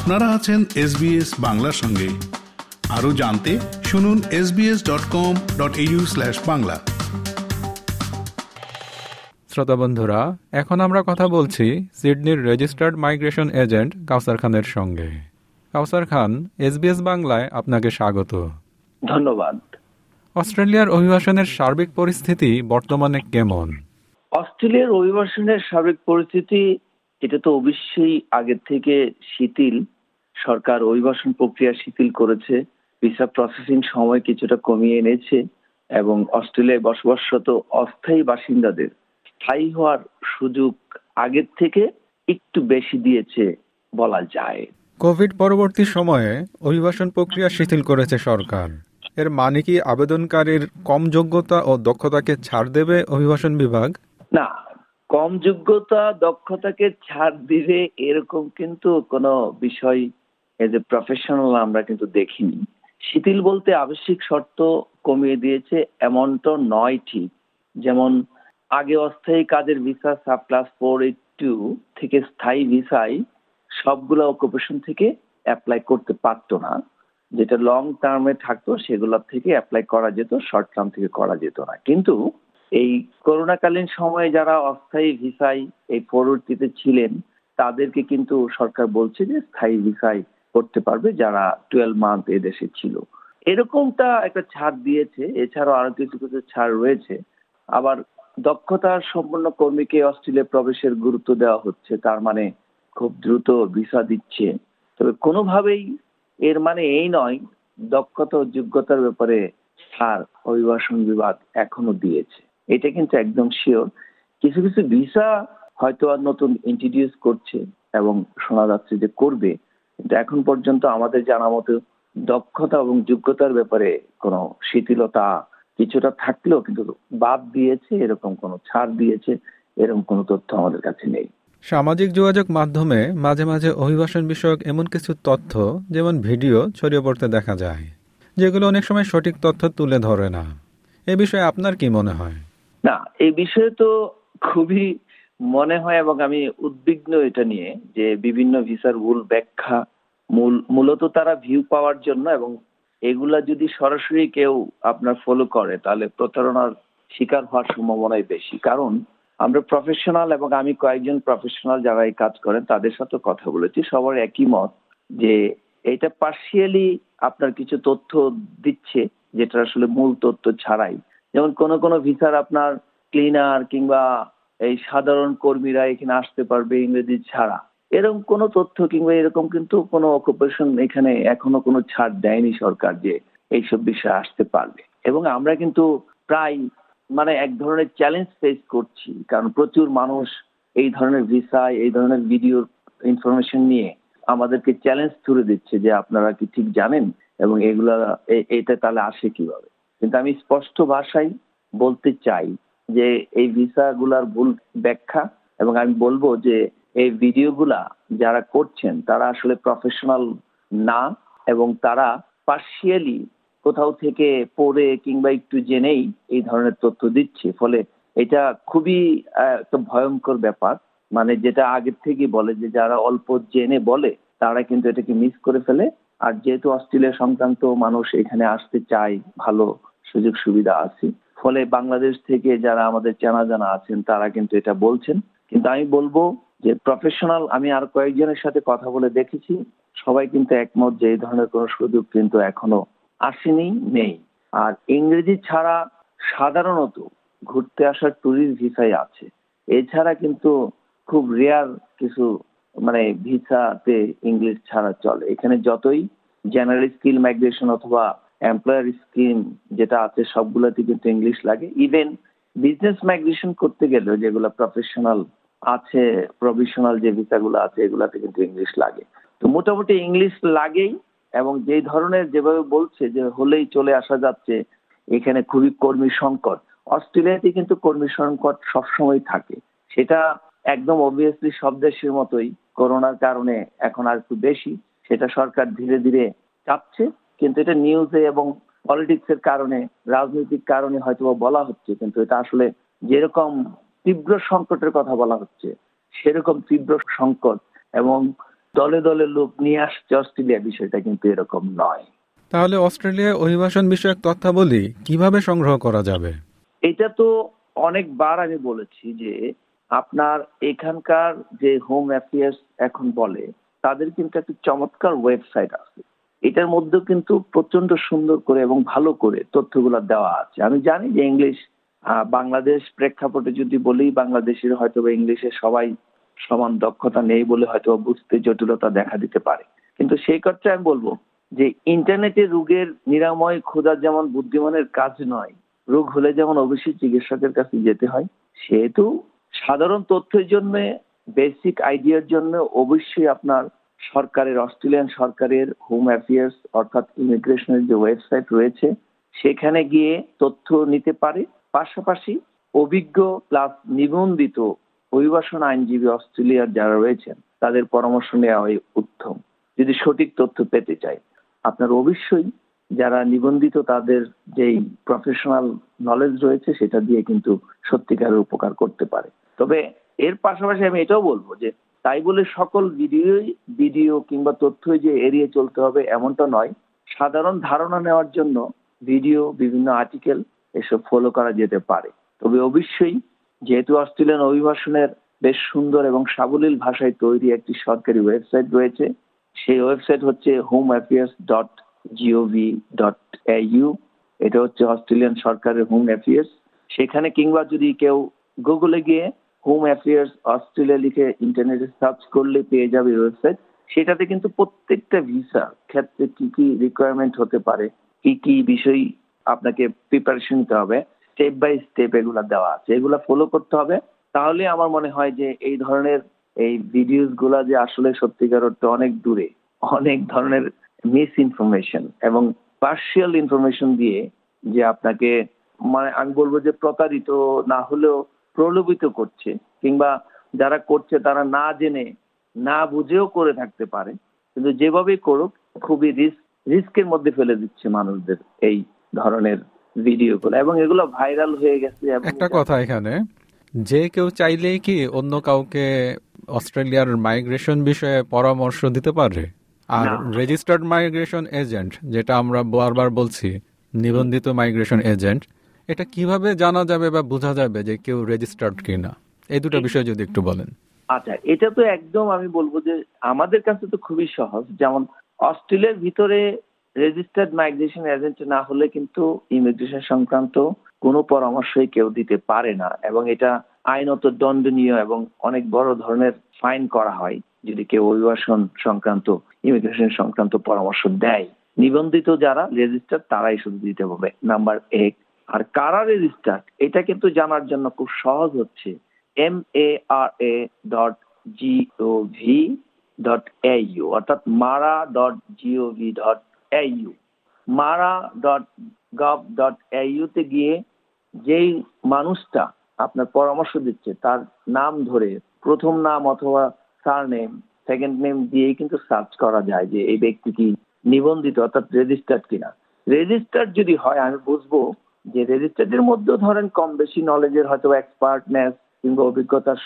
আপনারা আছেন এসবিএস বাংলার সঙ্গে। আরও জানতে শুনুন SBS dot com dot Bangla. শ্রোতা বন্ধুরা এখন আমরা কথা বলছি সিডনির রেজিস্টার্ড মাইগ্রেশন এজেন্ট কাউসার খানের সঙ্গে। কাউসার খান এসবিএস বাংলায় আপনাকে স্বাগত। ধন্যবাদ। অস্ট্রেলিয়ার অভিবাসনের সার্বিক পরিস্থিতি বর্তমানে কেমন? অস্ট্রেলিয়ার অভিবাসনের সার্বিক পরিস্থিতি এটা তো অবশ্যই আগের থেকে শিথিল। সরকার অভিবাসন প্রক্রিয়া শিথিল করেছে। ভিসা প্রসেসিং সময় কিছুটা কমিয়ে এনেছে এবং অস্ট্রেলিয়ায় বসবাসরত অস্থায়ী বাসিন্দাদের স্থায়ী হওয়ার সুযোগ আগের থেকে একটু বেশি দিয়েছে বলা যায়। কোভিড পরবর্তী সময়ে অভিবাসন প্রক্রিয়া শিথিল করেছে সরকার। এর মানে কি আবেদনকারীর কম যোগ্যতা ও দক্ষতাকে ছাড় দেবে অভিবাসন বিভাগ? না কম যোগ্যতা, দক্ষতাকে ছাড় দিবে, এরকম কিন্তু কোনো বিষয় এজ এ প্রফেশনাল আমরা কিন্তু দেখিনি। শিথিল বলতে আবশ্যিক শর্ত কমিয়ে দিয়েছে এমনটা নয় ঠিক। যেমন আগে অস্থায়ী কাজের visa subclass four eight two থেকে স্থায়ী ভিসায় সবগুলো অকুপেশন থেকে অ্যাপ্লাই করতে পারতো না। যেটা লং টার্মে থাকতো সেগুলোর থেকে অ্যাপ্লাই করা যেত শর্ট টার্ম থেকে করা যেত না। কিন্তু এই করোনাকালীন সময়ে যারা অস্থায়ী ভিসায় এই পরবর্তীতে ছিলেন, তাদেরকে কিন্তু সরকার বলছে যে স্থায়ী ভিসায় করতে পারবে যারা টুয়েলভ মান্থ এদেশে ছিল। এরকমটা একটা ছাড় দিয়েছে, এছাড়াও আরও কিছু কিছু ছাড় রয়েছে। আবার দক্ষতার সম্পন্ন কর্মীকে অস্ট্রেলিয়া প্রবেশের গুরুত্ব দেওয়া হচ্ছে, তার মানে খুব দ্রুত ভিসা দিচ্ছে। তবে কোনোভাবেই এর মানে এই নয়, দক্ষতা ও যোগ্যতার ব্যাপারে ছাড় অভিবাসন বিভাগ এখনও দিয়েছে। এটা কিন্তু একদম শিওর কিছু কিছু ভিসা হয়তো আর নতুন ইন্ট্রোডিউস করছে এবং শোনা যাচ্ছে যে করবে। কিন্তু এখন পর্যন্ত আমাদের জানা মতো দক্ষতা এবং যোগ্যতার ব্যাপারে কোনো শিথিলতা কিছুটা থাকলেও কিন্তু বাদ দিয়েছে, এরকম কোনো ছাড় দিয়েছে, এরকম কোনো তথ্য আমাদের কাছে নেই। সামাজিক যোগাযোগ মাধ্যমে মাঝে মাঝে অভিবাসন বিষয়ক এমন কিছু তথ্য, যেমন ভিডিও, ছড়িয়ে পড়তে দেখা যায়, যেগুলো অনেক সময় সঠিক তথ্য তুলে ধরে না। এ বিষয়ে আপনার কি মনে হয়? না, এই বিষয়ে তো খুবই মনে হয় এবং আমি উদ্বিগ্ন এটা নিয়ে যে বিভিন্ন ভিসার ভুল ব্যাখ্যা, মূল, মূলত তারা ভিউ পাওয়ার জন্য এবং এগুলা যদি সরাসরি কেউ আপনার ফলো করে, তাহলে প্রতারণার শিকার হওয়ার সম্ভাবনাই বেশি। কারণ আমরা প্রফেশনাল এবং আমি কয়েকজন প্রফেশনাল যারা এই কাজ করেন, তাদের সাথে কথা বলেছি, সবার একই মত যে এটা পার্সিয়ালি আপনার কিছু তথ্য দিচ্ছে, যেটা আসলে মূল তথ্য ছাড়াই। যেমন কোন কোন ভিসার আপনার ক্লিনার কিংবা এই সাধারণ কর্মীরা এখানে আসতে পারবে ইংরেজি ছাড়া। এরকম কোনো তথ্য কিংবা এরকম কিন্তু কোনো অকুপেশন এখানে এখনও কোনো ছাড় দেয়নি সরকার যে এইসব বিষয়ে আসতে পারবে। এবং আমরা কিন্তু প্রায় মানে এক ধরনের চ্যালেঞ্জ ফেস করছি, কারণ প্রচুর মানুষ এই ধরনের ভিসায় এই ধরনের ভিডিও ইনফরমেশন নিয়ে আমাদেরকে চ্যালেঞ্জ তুলে দিচ্ছে যে আপনারা কি ঠিক জানেন এবং এগুলা এটা তাহলে আসে কীভাবে? কিন্তু আমি স্পষ্ট ভাষায় বলতে চাই যে এই ভিসাগুলার ভুল ব্যাখ্যা এবং আমি বলব যে এই ভিডিওগুলা যারা করছেন, তারা আসলে প্রফেশনাল না এবং তারা পার্সিয়ালি কোথাও থেকে পড়ে কিংবা একটু জেনেই এই ধরনের তথ্য দিচ্ছে। ফলে এটা খুবই একটা ভয়ঙ্কর ব্যাপার। মানে যেটা আগের থেকে বলে যে যারা অল্প জেনে বলে, তারা কিন্তু এটাকে মিস করে ফেলে। আর যেহেতু অস্ট্রেলিয়া সংক্রান্ত মানুষ এখানে আসতে চায় ভালো সুযোগ সুবিধা আছে। ফলে বাংলাদেশ থেকে যারা আমাদের চেনা জানা আছেন, তারা কিন্তু এটা বলছেন। কিন্তু আমি বলব যে প্রফেশনাল আমি আর কয়েকজনের সাথে কথা বলে দেখেছি। সবাই কিন্তু একমত যে এই ধরনের কোনো সুযোগ কিন্তু এখনও আসেনি, নেই। আর ইংরেজি ছাড়া সাধারণত ঘুরতে আসার ট্যুরিস্ট ভিসাই আছে। এছাড়া কিন্তু খুব রেয়ার কিছু মানে ভিসাতে ইংলিশ ছাড়া চলে। এখানে যতই জেনারেল স্কিল মাইগ্রেশন অথবা এমপ্লয়ার স্কিম যেটা আছে, সবগুলোতে কিন্তু ইংলিশ লাগে। ইভেন বিজনেস মাইগ্রেশন করতে গেলেও যেগুলো প্রফেশনাল আছে প্রফেশনাল যে ভিসাগুলো আছে, এগুলাতে কিন্তু ইংলিশ লাগে। তো মোটামুটি ইংলিশ লাগেই এবং যেই ধরনের যেভাবে বলছে যে হলেই চলে আসা যাচ্ছে, এখানে খুবই কর্মী সংকট। অস্ট্রেলিয়াতে কিন্তু কর্মী সংকট সবসময় থাকে। সেটা একদম অবভিয়াসলি সব দেশের মতোই। করোনার কারণে এখন আর একটু বেশি। সেটা সরকার ধীরে ধীরে চাপছে। কিন্তু এটা নিউজে এবং পলিটিক্স এর কারণে রাজনৈতিক কারণে হয়তো বলা হচ্ছে কিন্তু এটা আসলে যেরকম তীব্র সংকটের কথা বলা হচ্ছে সেরকম তীব্র সংকট এবং দলে দলে লোক নিয়ে আসছে অস্ট্রেলিয়া বিষয়টা কিন্তু এরকম নয়। তাহলে অস্ট্রেলিয়ায় অভিবাসন বিষয়ক তথ্যাবলী কীভাবে সংগ্রহ করা যাবে? এটা তো অনেকবার আমি বলেছি যে আপনার এখানকার যে হোম অ্যাফেয়ার্স এখন বলে তাদের কিন্তু একটা চমৎকার ওয়েবসাইট আছে। এটার মধ্যেও কিন্তু প্রচণ্ড সুন্দর করে এবং ভালো করে তথ্যগুলো দেওয়া আছে। আমি জানি যে ইংলিশ বাংলাদেশ প্রেক্ষাপটে যদি বলি, বাংলাদেশের হয়তো ইংলিশে সবাই সমান দক্ষতা নেই বলে হয়তো বুঝতে জটিলতা দেখা দিতে পারে। কিন্তু সেই কথা আমি বলব যে ইন্টারনেটে রোগের নিরাময় খোঁজার যেমন বুদ্ধিমানের কাজ নয়, রোগ হলে যেমন অবশ্যই চিকিৎসকের কাছে যেতে হয়, সেহেতু সাধারণ তথ্যের জন্য বেসিক আইডিয়ার জন্য অবশ্যই আপনার সরকারের, অস্ট্রেলিয়ান সরকারের হোম অ্যাফেয়ার্স অর্থাৎ ইমিগ্রেশনের যে ওয়েবসাইট রয়েছে, সেখানে গিয়ে তথ্য নিতে পারে। পাশাপাশি অভিজ্ঞ প্লাস নিবন্ধিত অভিবাসন আইনজীবী অস্ট্রেলিয়ার যারা রয়েছেন, তাদের পরামর্শ নেওয়া হয় উত্তম, যদি সঠিক তথ্য পেতে চায়। আপনার অবশ্যই যারা নিবন্ধিত, তাদের যেই প্রফেশনাল নলেজ রয়েছে, সেটা দিয়ে কিন্তু সত্যিকারের উপকার করতে পারে। তবে এর পাশাপাশি আমি এটাও বলব যে তাই বলে সকল ভিডিওই, ভিডিও কিংবা তথ্যই যে এড়িয়ে চলতে হবে এমনটা নয়। সাধারণ ধারণা নেওয়ার জন্য ভিডিও, বিভিন্ন আর্টিকেল এসব ফলো করা যেতে পারে। তবে অবশ্যই যেহেতু অস্ট্রেলিয়ান অভিবাসনের বেশ সুন্দর এবং সাবলীল ভাষায় তৈরি একটি সরকারি ওয়েবসাইট রয়েছে, সেই ওয়েবসাইট হচ্ছে home affairs dot GOV dot U এটা হচ্ছে অস্ট্রেলিয়ান সরকারের হোম অ্যাফেয়ার্স সেখানে কিংবা যদি কেউ গুগলে গিয়ে হোম অ্যাফেয়ার্স অস্ট্রেলিয়া লিখে ইন্টারনেটে সার্চ করলে পেয়ে যাবে ওয়েবসাইট সেটাতে কিন্তু প্রত্যেকটা ভিসা ক্ষেত্রে কি কি রিকোয়ারমেন্ট হতে পারে, কি কি বিষয় আপনাকে প্রিপারেশন নিতে হবে স্টেপ বাই স্টেপ এগুলা দেওয়া আছে। এগুলা ফলো করতে হবে। তাহলে আমার মনে হয় যে এই ধরনের এই ভিডিওসগুলা যে আসলে সত্যিকার অর্থে অনেক দূরে, অনেক ধরনের মিস ইনফরমেশন এবং পার্সিয়াল ইনফরমেশন দিয়ে যে আপনাকে মানে আমি বলব যে প্রতারিত না হলেও প্রলোভিত করছে কিংবা যারা করছে তারা না জেনে না বুঝেও করে থাকতে পারে। কিন্তু যেভাবেই করুক খুবই রিস্ক রিস্কের মধ্যে ফেলে দিচ্ছে মানুষদের এই ধরনের ভিডিওগুলো। এবং এগুলো ভাইরাল হয়ে গেছে একটা কথা এখানে যে কেউ চাইলেই কি অন্য কাউকে অস্ট্রেলিয়ার মাইগ্রেশন বিষয়ে পরামর্শ দিতে পারে? আর রেজিস্টার্ড মাইগ্রেশন এজেন্ট যেটা আমরা বারবার বলছি নিবন্ধিত মাইগ্রেশন এজেন্ট এটা কীভাবে জানা যাবে বা বোঝা যাবে যে কেউ রেজিস্টার্ড কিনা? এই দুটো বিষয় যদি একটু বলেন। আচ্ছা এটা তো একদম আমি বলব যে আমাদের কাছে তো খুবই সহজ। যেমন অস্ট্রেলিয়ার ভিতরে রেজিস্টার্ড মাইগ্রেশন এজেন্ট না হলে কিন্তু ইমিগ্রেশন সংক্রান্ত কোনো পরামর্শই কেউ দিতে পারে না এবং এটা আইনত দণ্ডনীয় এবং অনেক বড় ধরনের ফাইন করা হয় যদি কেউ অভিবাসন সংক্রান্ত ইমিগ্রেশন সংক্রান্ত পরামর্শ দেয়। নিবন্ধিত যারা রেজিস্টার তারাই শুধু দিতে হবে নাম্বার এক আর কারা রেজিস্টার এটা কিন্তু জানার জন্য খুব সহজ হচ্ছে M A R A dot GOV dot AU অর্থাৎ মারা ডট জিওভি ডট এইউ মারা ডট গভ ডট এইউতে গিয়ে যেই মানুষটা আপনার পরামর্শ দিচ্ছে, তার নাম ধরে, প্রথম নাম অথবা সার নেম সেকেন্ড নেম দিয়েই কিন্তু সার্চ করা যায় যে এই ব্যক্তি কি নিবন্ধিত, অর্থাৎ রেজিস্টার্ড কিনা। রেজিস্টার্ড যদি হয়, আমি বুঝব যে রেজিস্টার্ডের মধ্যেও ধরেন কম বেশি নলেজের হয়তো এক্সপার্টনেস কিংবা অভিজ্ঞতার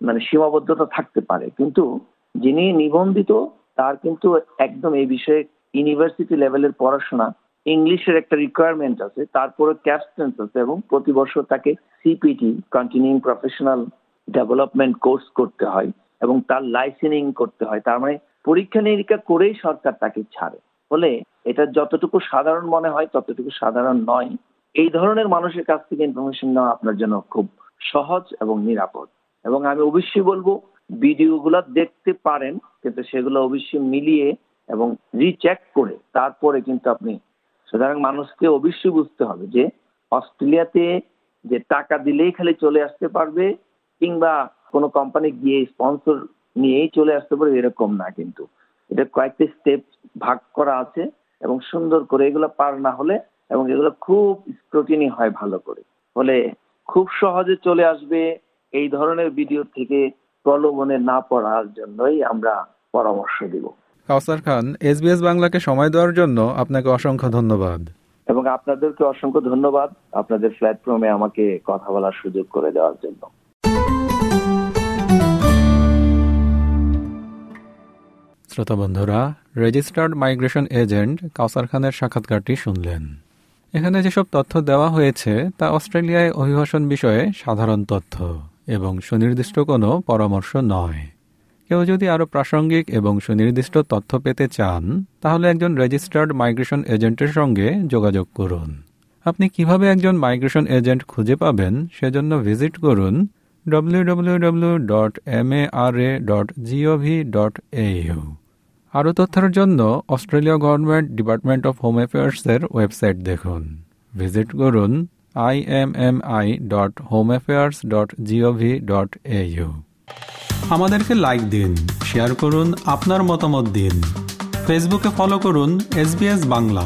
মানে সীমাবদ্ধতা থাকতে পারে। কিন্তু যিনি নিবন্ধিত, তার কিন্তু একদম এই বিষয়ে ইউনিভার্সিটি লেভেলের পড়াশোনা ইংলিশের একটা রিকোয়ারমেন্ট আছে তারপরে ক্যাপস্টেন্স আছে এবং প্রতি বছর তাকে CPT continuing professional development course করতে হয় এবং তার লাইসেনিং করতে হয়। তার মানে পরীক্ষা নিরীক্ষা করেই সরকার তাকে ছাড়ে। ফলে এটা যতটুকু সাধারণ মনে হয়, ততটুকু সাধারণ নয়। এই ধরনের মানুষের কাছ থেকে ইনফরমেশন নেওয়া আপনার জন্য খুব সহজ এবং নিরাপদ। এবং আমি অবশ্যই বলব, ভিডিওগুলো দেখতে পারেন, কিন্তু সেগুলো অবশ্যই মিলিয়ে এবং রিচেক করে তারপরে কিন্তু আপনি সুতরাং মানুষকে অবশ্যই বুঝতে হবে যে অস্ট্রেলিয়াতে যে টাকা দিলেই খালি চলে আসতে পারবে কিংবা কোনো কোম্পানি গিয়ে স্পন্সর নিয়েই চলে আসতে পারবে, এরকম না কিন্তু। এটা কয়েকটি স্টেপ ভাগ করা আছে এবং সুন্দর করে এগুলো পার না হলে এবং এগুলো খুব স্ক্রুটিনি হয় ভালো করে। ফলে খুব সহজে চলে আসবে এই ধরনের ভিডিও থেকে প্রলোভনে না পড়ার জন্যই আমরা পরামর্শ দিব। কাউসার খান এসবিএস বাংলাকে সময় দেওয়ার জন্য আপনাকে অসংখ্য ধন্যবাদ। এবং আপনাদেরকে অসংখ্য ধন্যবাদ আপনাদের প্ল্যাটফর্মে আমাকে কথা বলার সুযোগ করে দেওয়ার জন্য। শ্রোতা বন্ধুরা, রেজিস্টার্ড মাইগ্রেশন এজেন্ট কাউসার খানের সাক্ষাৎকারটি শুনলেন। এখানে যেসব তথ্য দেওয়া হয়েছে, তা অস্ট্রেলিয়ায় অভিবাসন বিষয়ে সাধারণ তথ্য এবং সুনির্দিষ্ট কোনো পরামর্শ নয়। কেউ যদি আরও প্রাসঙ্গিক এবং সুনির্দিষ্ট তথ্য পেতে চান, তাহলে একজন রেজিস্টার্ড মাইগ্রেশন এজেন্টের সঙ্গে যোগাযোগ করুন। আপনি কীভাবে একজন মাইগ্রেশন এজেন্ট খুঁজে পাবেন, সেজন্য ভিজিট করুন www.mara.gov.au আরও তথ্যের জন্য Australia government department of home অ্যাফেয়ার্সের website দেখুন। ভিজিট করুন I M M I dot home affairs dot GOV dot AU আমাদেরকে লাইক দিন শেয়ার করুন, আপনার মতামত দিন। ফেসবুকে ফলো করুন এস বাংলা